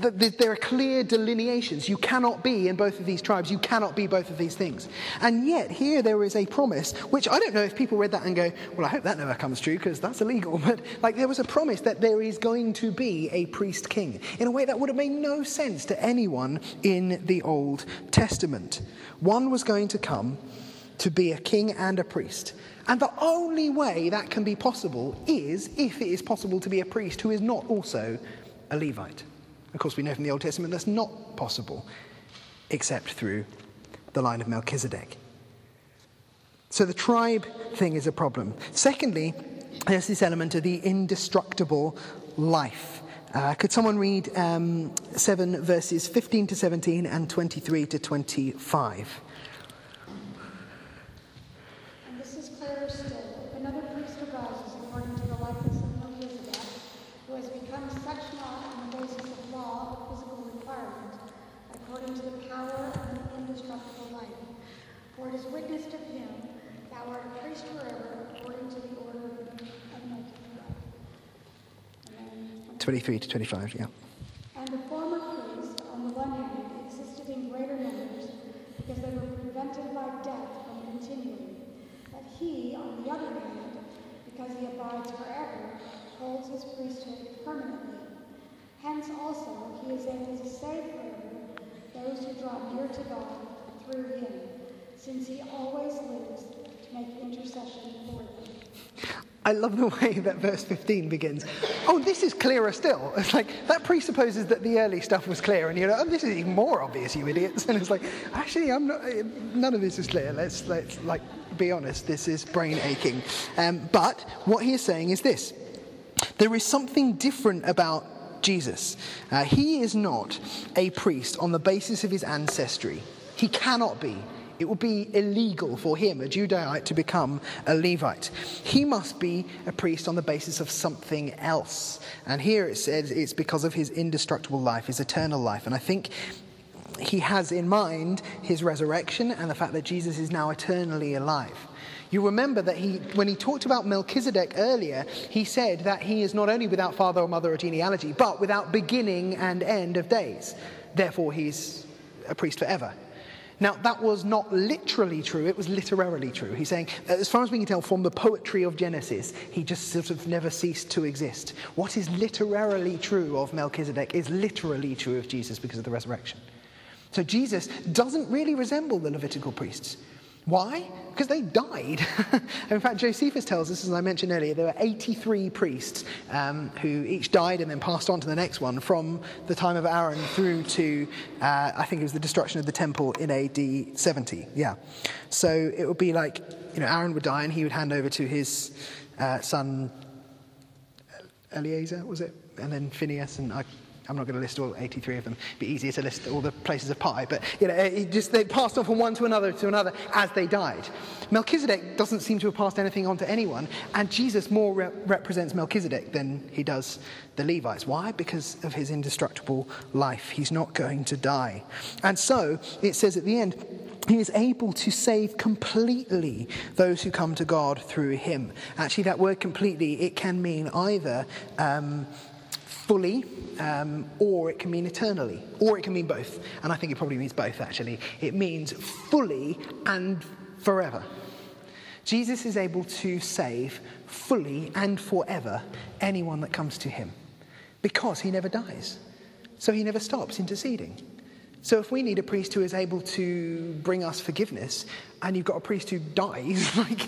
Speaker 2: th- th- there are clear delineations. You cannot be in both of these tribes, you cannot be both of these things. And yet, here there is a promise, which I don't know if people read that and go, well, I hope that never comes true because that's illegal. *laughs* But like there was a promise that there is going to be a priest king in a way that would have made no sense to anyone in the Old Testament. One was going to come to be a king and a priest. And the only way that can be possible is if it is possible to be a priest who is not also a Levite. Of course, we know from the Old Testament that's not possible except through the line of Melchizedek. So the tribe thing is a problem. Secondly, there's this element of the indestructible life. Uh, could someone read um, 7 verses 15 to 17 and 23 to 25?
Speaker 3: And this is clearer still. Another priest arises according to the likeness of Melchizedek, who has become such not on the basis of law or physical requirement, according to the power of the indestructible life. For it is witnessed of him, thou art a priest forever, according to the order of Melchizedek. And then
Speaker 2: 23 to 25, yeah.
Speaker 3: and the former priests, on the one hand, existed in greater numbers because they were prevented by death from continuing. But he, on the other hand, because he abides forever, holds his priesthood permanently. Hence also he is able to save forever those who draw near to God through him, since he always lives to make intercession for them.
Speaker 2: I love the way that verse 15 begins. Oh, this is clearer still. It's like that presupposes that the early stuff was clear, and you're like, oh, this is even more obvious, you idiots. *laughs* And it's like, actually, I'm not. None of this is clear. Let's let's like be honest. This is brain aching. Um, but what he is saying is this: there is something different about Jesus. Uh, he is not a priest on the basis of his ancestry. He cannot be. It would be illegal for him, a Judahite, to become a Levite. He must be a priest on the basis of something else. And here it says it's because of his indestructible life, his eternal life. And I think he has in mind his resurrection and the fact that Jesus is now eternally alive. You remember that he, when he talked about Melchizedek earlier, he said that he is not only without father or mother or genealogy, but without beginning and end of days. Therefore, he's a priest forever. Now, that was not literally true, it was literarily true. He's saying, uh, as far as we can tell from the poetry of Genesis, he just sort of never ceased to exist. What is literarily true of Melchizedek is literally true of Jesus because of the resurrection. So Jesus doesn't really resemble the Levitical priests. Why? Because they died. *laughs* in fact, Josephus tells us, as I mentioned earlier, there were 83 priests um, who each died and then passed on to the next one from the time of Aaron through to, uh, I think it was the destruction of the temple in AD 70. Yeah. So it would be like, you know, Aaron would die and he would hand over to his uh, son Eleazar, was it? and then Phineas, and I, I'm not going to list all 83 of them. It'd be easier to list all the places of pi, but you know, it just they passed on from one to another to another as they died. Melchizedek doesn't seem to have passed anything on to anyone, and Jesus more re- represents Melchizedek than he does the Levites. Why? Because of his indestructible life. He's not going to die, and so it says at the end. He is able to save completely those who come to God through him. Actually, that word completely, it can mean either um, fully, um, or it can mean eternally, or it can mean both. And I think it probably means both, actually. It means fully and forever. Jesus is able to save fully and forever anyone that comes to him because he never dies. So he never stops interceding. So if we need a priest who is able to bring us forgiveness, and you've got a priest who dies, *laughs* like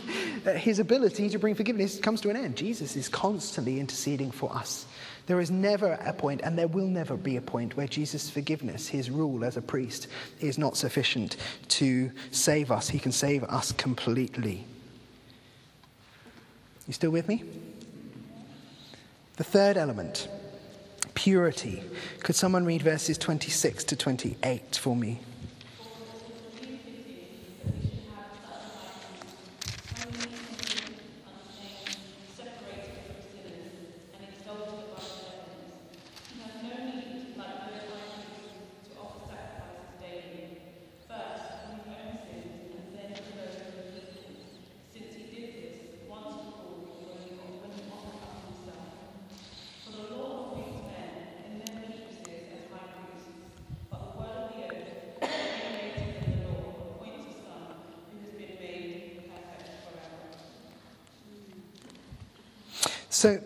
Speaker 2: his ability to bring forgiveness comes to an end. Jesus is constantly interceding for us. There is never a point, and there will never be a point, where Jesus' forgiveness, his rule as a priest, is not sufficient to save us. He can save us completely. You still with me? The third element purity. Could someone read verses 26 to 28 for me? So,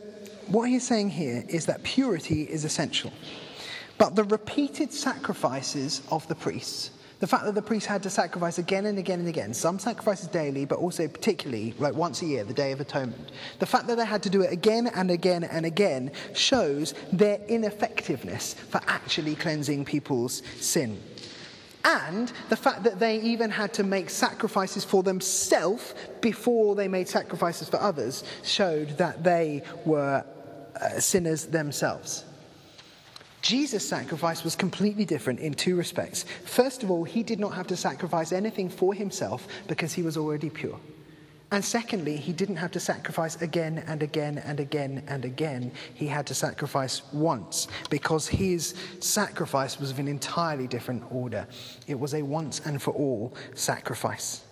Speaker 2: what he's saying here is that purity is essential. But the repeated sacrifices of the priests, the fact that the priests had to sacrifice again and again and again, some sacrifices daily, but also particularly like once a year, the Day of Atonement, the fact that they had to do it again and again and again shows their ineffectiveness for actually cleansing people's sin. And the fact that they even had to make sacrifices for themselves before they made sacrifices for others showed that they were Uh, sinners themselves. Jesus' sacrifice was completely different in two respects. First of all, he did not have to sacrifice anything for himself because he was already pure. And secondly, he didn't have to sacrifice again and again and again and again. He had to sacrifice once because his sacrifice was of an entirely different order. It was a once and for all sacrifice.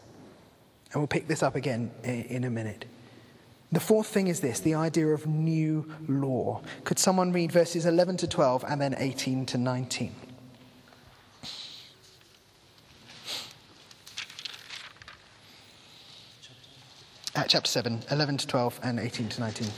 Speaker 2: And we'll pick this up again in a minute. The fourth thing is this the idea of new law. Could someone read verses 11 to 12 and then 18 to 19? uh, chapter 7, 11 to 12, and 18 to 19.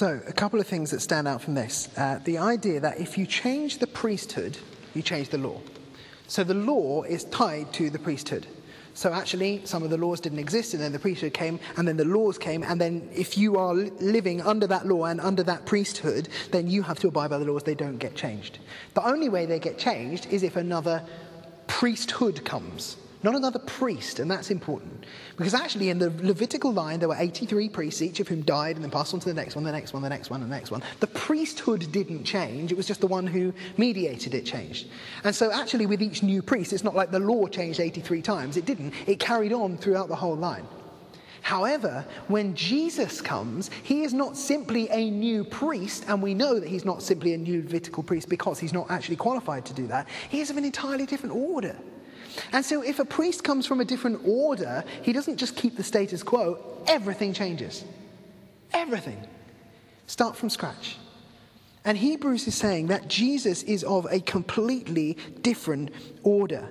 Speaker 2: So, a couple of things that stand out from this. Uh, the idea that if you change the priesthood, you change the law. So, the law is tied to the priesthood. So, actually, some of the laws didn't exist, and then the priesthood came, and then the laws came, and then if you are living under that law and under that priesthood, then you have to abide by the laws, they don't get changed. The only way they get changed is if another priesthood comes not another priest, and that's important. Because actually, in the Levitical line, there were 83 priests, each of whom died and then passed on to the next one, the next one, the next one, the next one. The priesthood didn't change, it was just the one who mediated it changed. And so, actually, with each new priest, it's not like the law changed 83 times, it didn't. It carried on throughout the whole line. However, when Jesus comes, he is not simply a new priest, and we know that he's not simply a new Levitical priest because he's not actually qualified to do that. He is of an entirely different order. And so, if a priest comes from a different order, he doesn't just keep the status quo, everything changes. Everything. Start from scratch. And Hebrews is saying that Jesus is of a completely different order.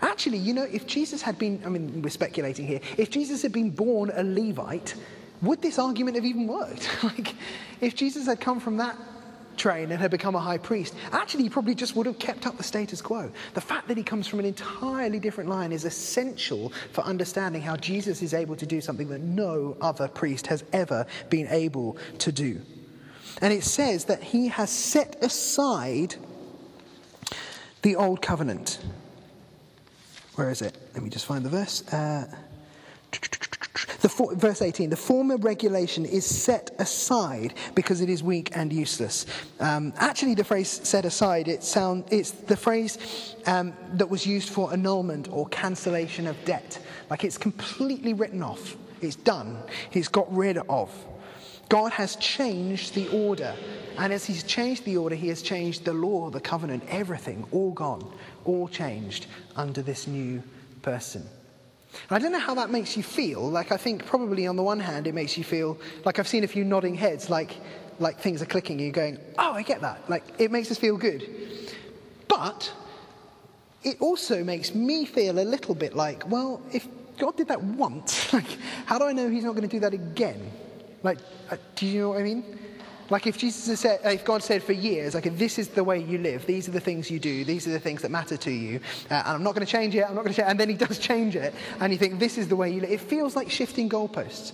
Speaker 2: Actually, you know, if Jesus had been, I mean, we're speculating here, if Jesus had been born a Levite, would this argument have even worked? *laughs* like, if Jesus had come from that train and had become a high priest, actually, he probably just would have kept up the status quo. The fact that he comes from an entirely different line is essential for understanding how Jesus is able to do something that no other priest has ever been able to do. And it says that he has set aside the old covenant. Where is it? Let me just find the verse. Uh, for, verse 18 the former regulation is set aside because it is weak and useless. Um, actually, the phrase set aside, it sound, it's the phrase um, that was used for annulment or cancellation of debt. Like it's completely written off, it's done, it's got rid of. God has changed the order. And as He's changed the order, He has changed the law, the covenant, everything, all gone all changed under this new person. I don't know how that makes you feel. Like, I think probably on the one hand, it makes you feel like I've seen a few nodding heads, like, like things are clicking, and you going, oh, I get that. Like, it makes us feel good. But it also makes me feel a little bit like, well, if God did that once, *laughs* like, how do I know He's not going to do that again? Like, uh, do you know what I mean? Like if Jesus said, if God said for years, like if this is the way you live, these are the things you do, these are the things that matter to you, uh, and I'm not going to change it, I'm not going to change, it, and then he does *laughs* change it, and you think this is the way you live. It feels like shifting goalposts.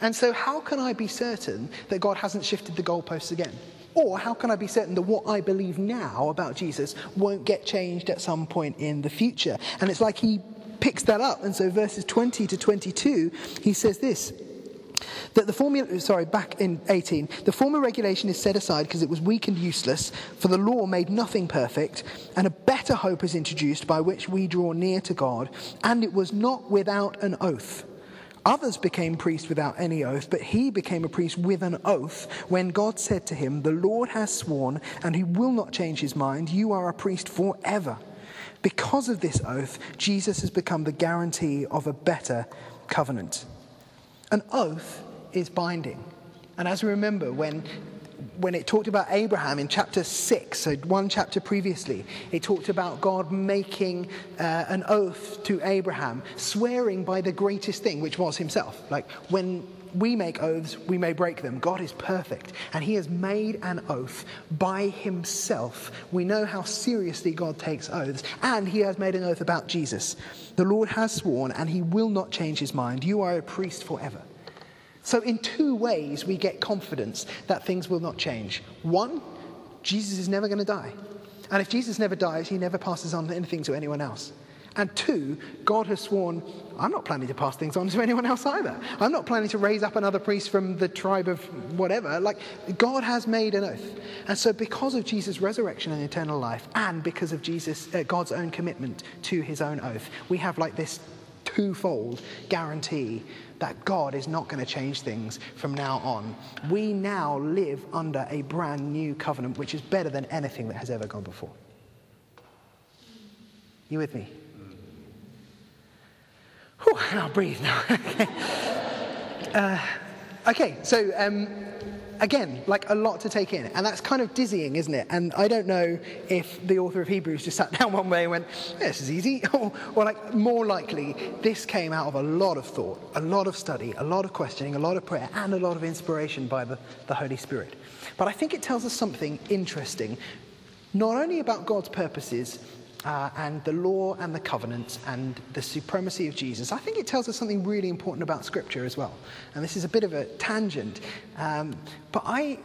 Speaker 2: And so, how can I be certain that God hasn't shifted the goalposts again? Or how can I be certain that what I believe now about Jesus won't get changed at some point in the future? And it's like he picks that up. And so, verses 20 to 22, he says this that the formula, sorry, back in 18, the former regulation is set aside because it was weak and useless, for the law made nothing perfect, and a better hope is introduced by which we draw near to God, and it was not without an oath. Others became priests without any oath, but he became a priest with an oath when God said to him, The Lord has sworn, and he will not change his mind. You are a priest forever. Because of this oath, Jesus has become the guarantee of a better covenant. An oath is binding. And as we remember, when, when it talked about Abraham in chapter 6, so one chapter previously, it talked about God making uh, an oath to Abraham, swearing by the greatest thing, which was himself. Like when we make oaths, we may break them. God is perfect, and He has made an oath by Himself. We know how seriously God takes oaths, and He has made an oath about Jesus. The Lord has sworn, and He will not change His mind. You are a priest forever. So, in two ways, we get confidence that things will not change. One, Jesus is never going to die. And if Jesus never dies, He never passes on anything to anyone else. And two, God has sworn, I'm not planning to pass things on to anyone else either. I'm not planning to raise up another priest from the tribe of whatever. Like, God has made an oath. And so, because of Jesus' resurrection and eternal life, and because of Jesus, uh, God's own commitment to his own oath, we have like this twofold guarantee that God is not going to change things from now on. We now live under a brand new covenant, which is better than anything that has ever gone before. You with me? Whew, I'll breathe now. okay. *laughs* Uh, okay, so um, again, like a lot to take in. And that's kind of dizzying, isn't it? And I don't know if the author of Hebrews just sat *laughs* down one way and went, yeah, this is easy. *laughs* or, or, like, more likely, this came out of a lot of thought, a lot of study, a lot of questioning, a lot of prayer, and a lot of inspiration by the, the Holy Spirit. But I think it tells us something interesting, not only about God's purposes, uh, and the law and the covenants and the supremacy of Jesus, I think it tells us something really important about Scripture as well. And this is a bit of a tangent, um, but I,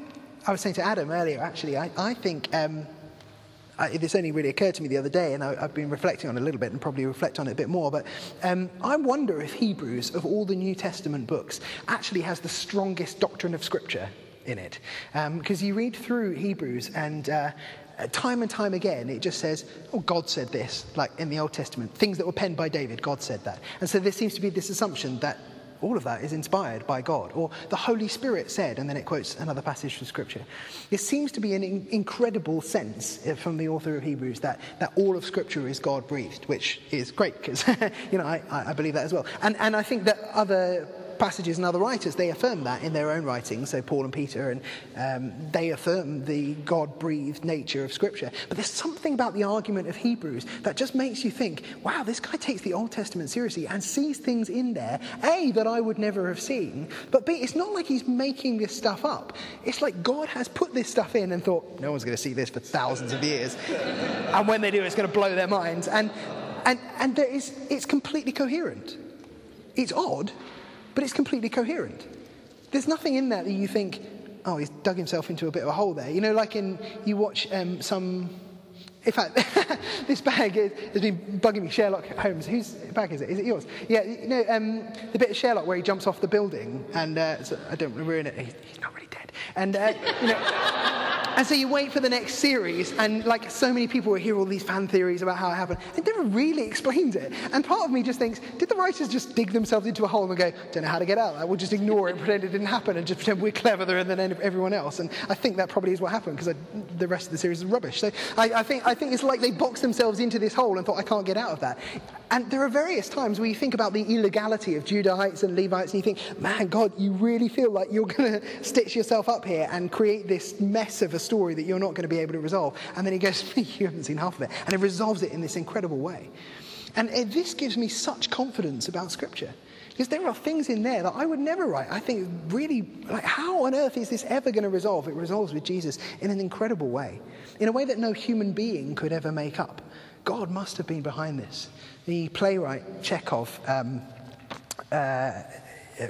Speaker 2: I was saying to Adam earlier, actually, I, I think um, I, this only really occurred to me the other day, and I, have been reflecting on it a little bit and probably reflect on it a bit more. But um, I wonder if Hebrews, of all the New Testament books, actually has the strongest doctrine of Scripture in it. Because um, you read through Hebrews, and uh, time and time again, it just says, oh, God said this, like in the Old Testament. Things that were penned by David, God said that. And so there seems to be this assumption that all of that is inspired by God. Or the Holy Spirit said, and then it quotes another passage from Scripture. It seems to be an in- incredible sense uh, from the author of Hebrews that, that all of Scripture is God breathed, which is great because, *laughs* you know, I, I believe that as well. And, and I think that other passages and other writers, they affirm that in their own writings. So Paul and Peter, and um, they affirm the God-breathed nature of Scripture. But there's something about the argument of Hebrews that just makes you think, wow, this guy takes the Old Testament seriously and sees things in there, A, that I would never have seen, but B, it's not like he's making this stuff up. It's like God has put this stuff in and thought, no one's going to see this for thousands of years. and when they do, it's going to blow their minds. And, and, and there is, it's completely coherent. It's odd, but it's completely coherent. There's nothing in that that you think, oh, he's dug himself into a bit of a hole there. You know, like in, you watch um, some, in fact, *laughs* this bag is, has been bugging me, Sherlock Holmes. Whose bag is it? Is it yours? Yeah, you know, um, the bit of Sherlock where he jumps off the building, and uh, so I don't want to ruin it. He's, he's not really dead. And, uh, you know, and so you wait for the next series, and like so many people will hear all these fan theories about how it happened. It never really explains it. And part of me just thinks, did the writers just dig themselves into a hole and go, don't know how to get out that? We'll just ignore it, pretend it didn't happen, and just pretend we're cleverer than everyone else. And I think that probably is what happened because the rest of the series is rubbish. So I, I, think, I think it's like they boxed themselves into this hole and thought, I can't get out of that. And there are various times where you think about the illegality of Judahites and Levites, and you think, man, God, you really feel like you're going to stitch yourself up here and create this mess of a story that you're not going to be able to resolve. And then he goes, *laughs* You haven't seen half of it. And he resolves it in this incredible way. And this gives me such confidence about Scripture. Because there are things in there that I would never write. I think really, like, how on earth is this ever going to resolve? It resolves with Jesus in an incredible way, in a way that no human being could ever make up. God must have been behind this. The playwright Chekhov um, uh,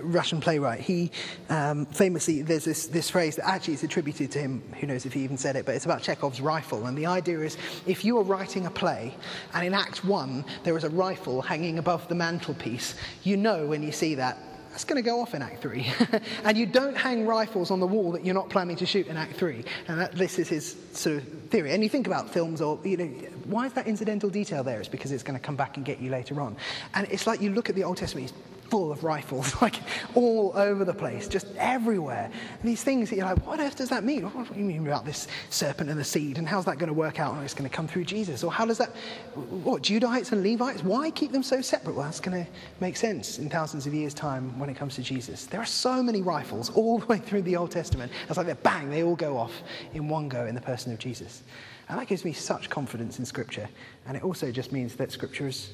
Speaker 2: Russian playwright, he um, famously, there's this, this phrase that actually is attributed to him, who knows if he even said it, but it's about Chekhov's rifle. And the idea is if you are writing a play and in Act One there is a rifle hanging above the mantelpiece, you know when you see that that's going to go off in Act 3. *laughs* and you don't hang rifles on the wall that you're not planning to shoot in Act 3. And that, this is his sort of theory. And you think about films or, you know, why is that incidental detail there? It's because it's going to come back and get you later on. And it's like you look at the Old Testament, it's full of rifles, *laughs* like all over the place, just everywhere. And these things that you're like, what earth does that mean? What do you mean about this serpent and the seed? And how's that going to work out? Oh, it's going to come through Jesus. Or how does that, what, Judahites and Levites? Why keep them so separate? Well, that's going to make sense in thousands of years' time when it comes to Jesus. There are so many rifles all the way through the Old Testament. It's like they're bang, they all go off in one go in the person of Jesus. And that gives me such confidence in Scripture. And it also just means that Scripture is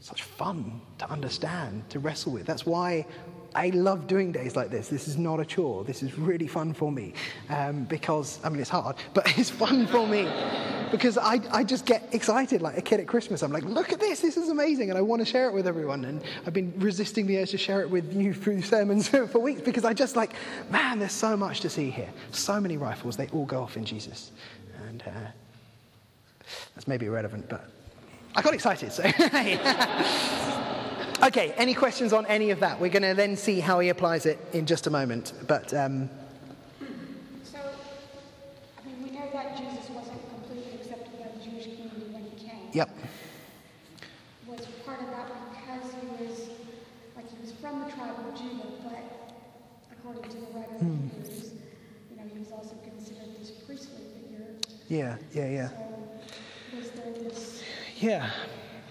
Speaker 2: such fun to understand, to wrestle with. That's why I love doing days like this. This is not a chore. This is really fun for me um, because, I mean, it's hard, but *laughs* it's fun for me because I, I just get excited like a kid at Christmas. I'm like, look at this, this is amazing, and I want to share it with everyone. And I've been resisting the urge to share it with you through sermons *laughs* for weeks because I just like, man, there's so much to see here. So many rifles, they all go off in Jesus. And uh, that's maybe irrelevant, but I got excited, so. *laughs* okay, any questions on any of that? We're going to then see how he applies it in just a moment. But. Um,
Speaker 3: so, I mean, we know that Jesus wasn't completely accepted by the Jewish community when he came.
Speaker 2: Yep.
Speaker 3: Was part of that because he was, like, he was from the tribe of Judah, but according to the writer of hmm. Hebrews, you know, he was also considered this priestly figure.
Speaker 2: Yeah, yeah, yeah.
Speaker 3: So, was there this
Speaker 2: yeah.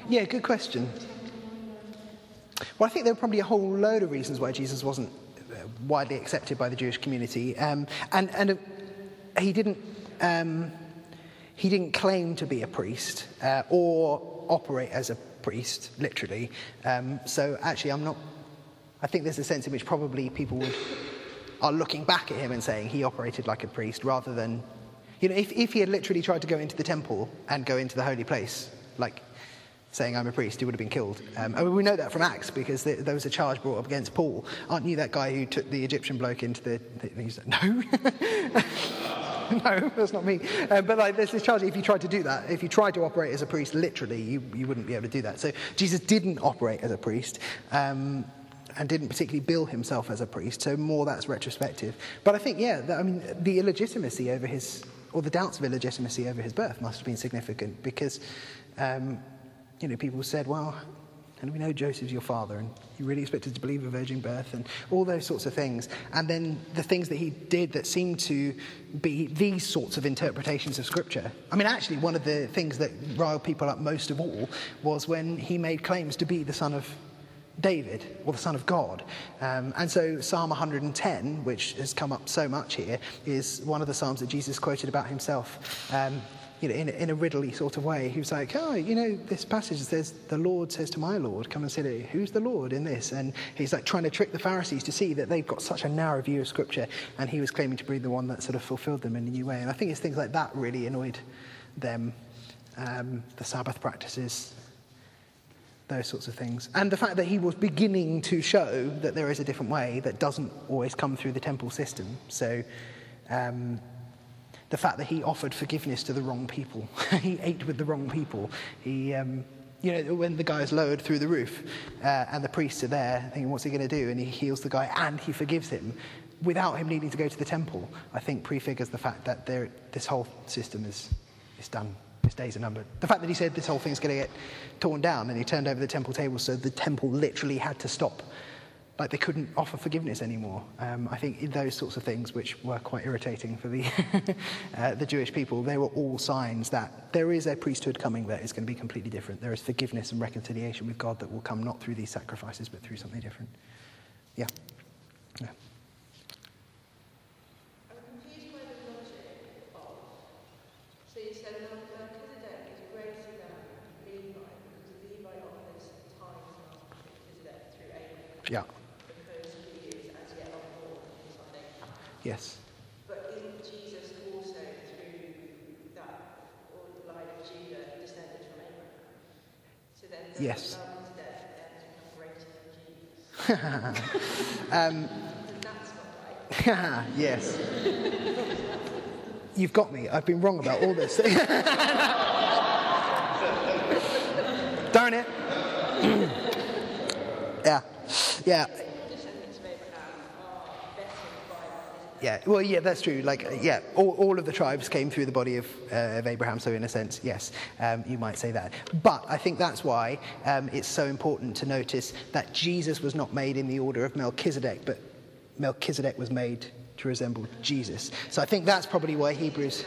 Speaker 2: Yeah, good question. Well, I think there were probably a whole load of reasons why Jesus wasn't uh, widely accepted by the Jewish community. Um, and and uh, he, didn't, um, he didn't claim to be a priest uh, or operate as a priest, literally. Um, so actually, I'm not. I think there's a sense in which probably people would, are looking back at him and saying he operated like a priest rather than. You know, if, if he had literally tried to go into the temple and go into the holy place, like saying I'm a priest, he would have been killed. Um, I mean, we know that from Acts because there, there, was a charge brought up against Paul. Aren't you that guy who took the Egyptian bloke into the? the he's like, no. *laughs* no, that's not me. Um, but like, there's this charge. If you tried to do that, if you tried to operate as a priest, literally, you, you wouldn't be able to do that. So Jesus didn't operate as a priest. Um, and didn't particularly bill himself as a priest, so more that's retrospective. But I think, yeah, that, I mean, the illegitimacy over his, or the doubts of illegitimacy over his birth must have been significant because um, you know, people said, well, and we know Joseph's your father, and you really expected to believe a virgin birth, and all those sorts of things. And then the things that he did that seemed to be these sorts of interpretations of Scripture. I mean, actually, one of the things that riled people up most of all was when he made claims to be the son of David or the Son of God. Um, and so Psalm 110, which has come up so much here, is one of the Psalms that Jesus quoted about himself. Um, you know, in, in a riddly sort of way. He was like, oh, you know, this passage says, the Lord says to my Lord, come and sit here. Who's the Lord in this? And he's like trying to trick the Pharisees to see that they've got such a narrow view of Scripture. And he was claiming to be the one that sort of fulfilled them in a new way. And I think it's things like that really annoyed them. Um, the Sabbath practices, those sorts of things. And the fact that he was beginning to show that there is a different way that doesn't always come through the temple system. So, um, the fact that he offered forgiveness to the wrong people. *laughs* he ate with the wrong people. He, um, you know, when the guy is lowered through the roof uh, and the priests are there thinking, what's he going to do? And he heals the guy and he forgives him without him needing to go to the temple, I think prefigures the fact that there, this whole system is, is done. His days are numbered. The fact that he said this whole thing's going to get torn down and he turned over the temple table so the temple literally had to stop like they couldn't offer forgiveness anymore. Um, I think those sorts of things, which were quite irritating for the, *laughs* uh, the Jewish people, they were all signs that there is a priesthood coming that is going to be completely different. There is forgiveness and reconciliation with God that will come not through these sacrifices, but through something different. Yeah. yeah. Yeah. Yes.
Speaker 5: But in Jesus also through that line of Judah descended from Abraham? So then
Speaker 2: yes. *laughs*
Speaker 5: um,
Speaker 2: right. *laughs* yes. You've got me. I've been wrong about all this. *laughs* Darn it. *clears throat* yeah. Yeah. Yeah, well, yeah, that's true. Like, yeah, all, all of the tribes came through the body of, uh, of Abraham, so in a sense, yes, um, you might say that. But I think that's why um, it's so important to notice that Jesus was not made in the order of Melchizedek, but Melchizedek was made to resemble Jesus. So I think that's probably why Hebrews.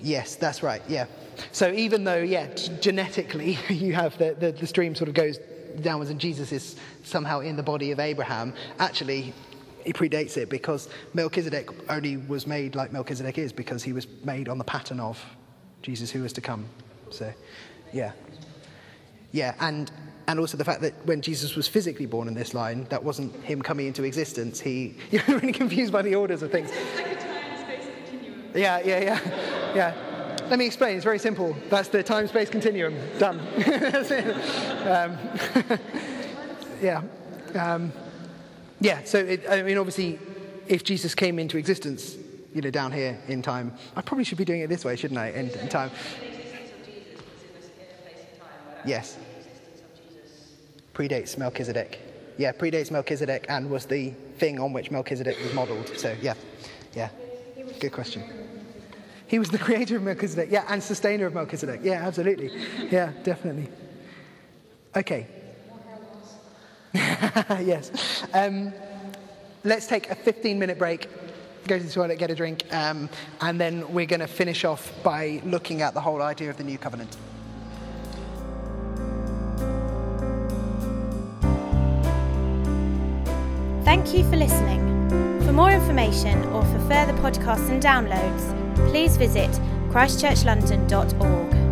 Speaker 2: Yes, that's right, yeah. So even though, yeah, genetically *laughs* you have the, the, the stream sort of goes downwards and Jesus is somehow in the body of Abraham, actually he predates it because Melchizedek only was made like Melchizedek is because he was made on the pattern of Jesus who was to come. So, yeah. Yeah, and, and also the fact that when Jesus was physically born in this line, that wasn't him coming into existence. He, *laughs* you're really confused by the orders of things. Like Yeah, yeah, yeah. Yeah. Let me explain. It's very simple. That's the time space continuum. Done. That's *laughs* it. Um, *laughs* yeah. Um, yeah, so it, I mean, obviously, if Jesus came into existence, you know, down here in time, I probably should be doing it this way, shouldn't I? In, in time. Yes. Predates Melchizedek. Yeah, predates Melchizedek and was the thing on which Melchizedek was modeled. So, yeah, yeah. Good question. He was the creator of Melchizedek, yeah, and sustainer of Melchizedek. Yeah, absolutely. Yeah, definitely. Okay, *laughs* yes. Um, let's take a 15 minute break, go to the toilet, get a drink, um, and then we're going to finish off by looking at the whole idea of the new covenant.
Speaker 1: Thank you for listening. For more information or for further podcasts and downloads, please visit christchurchlondon.org.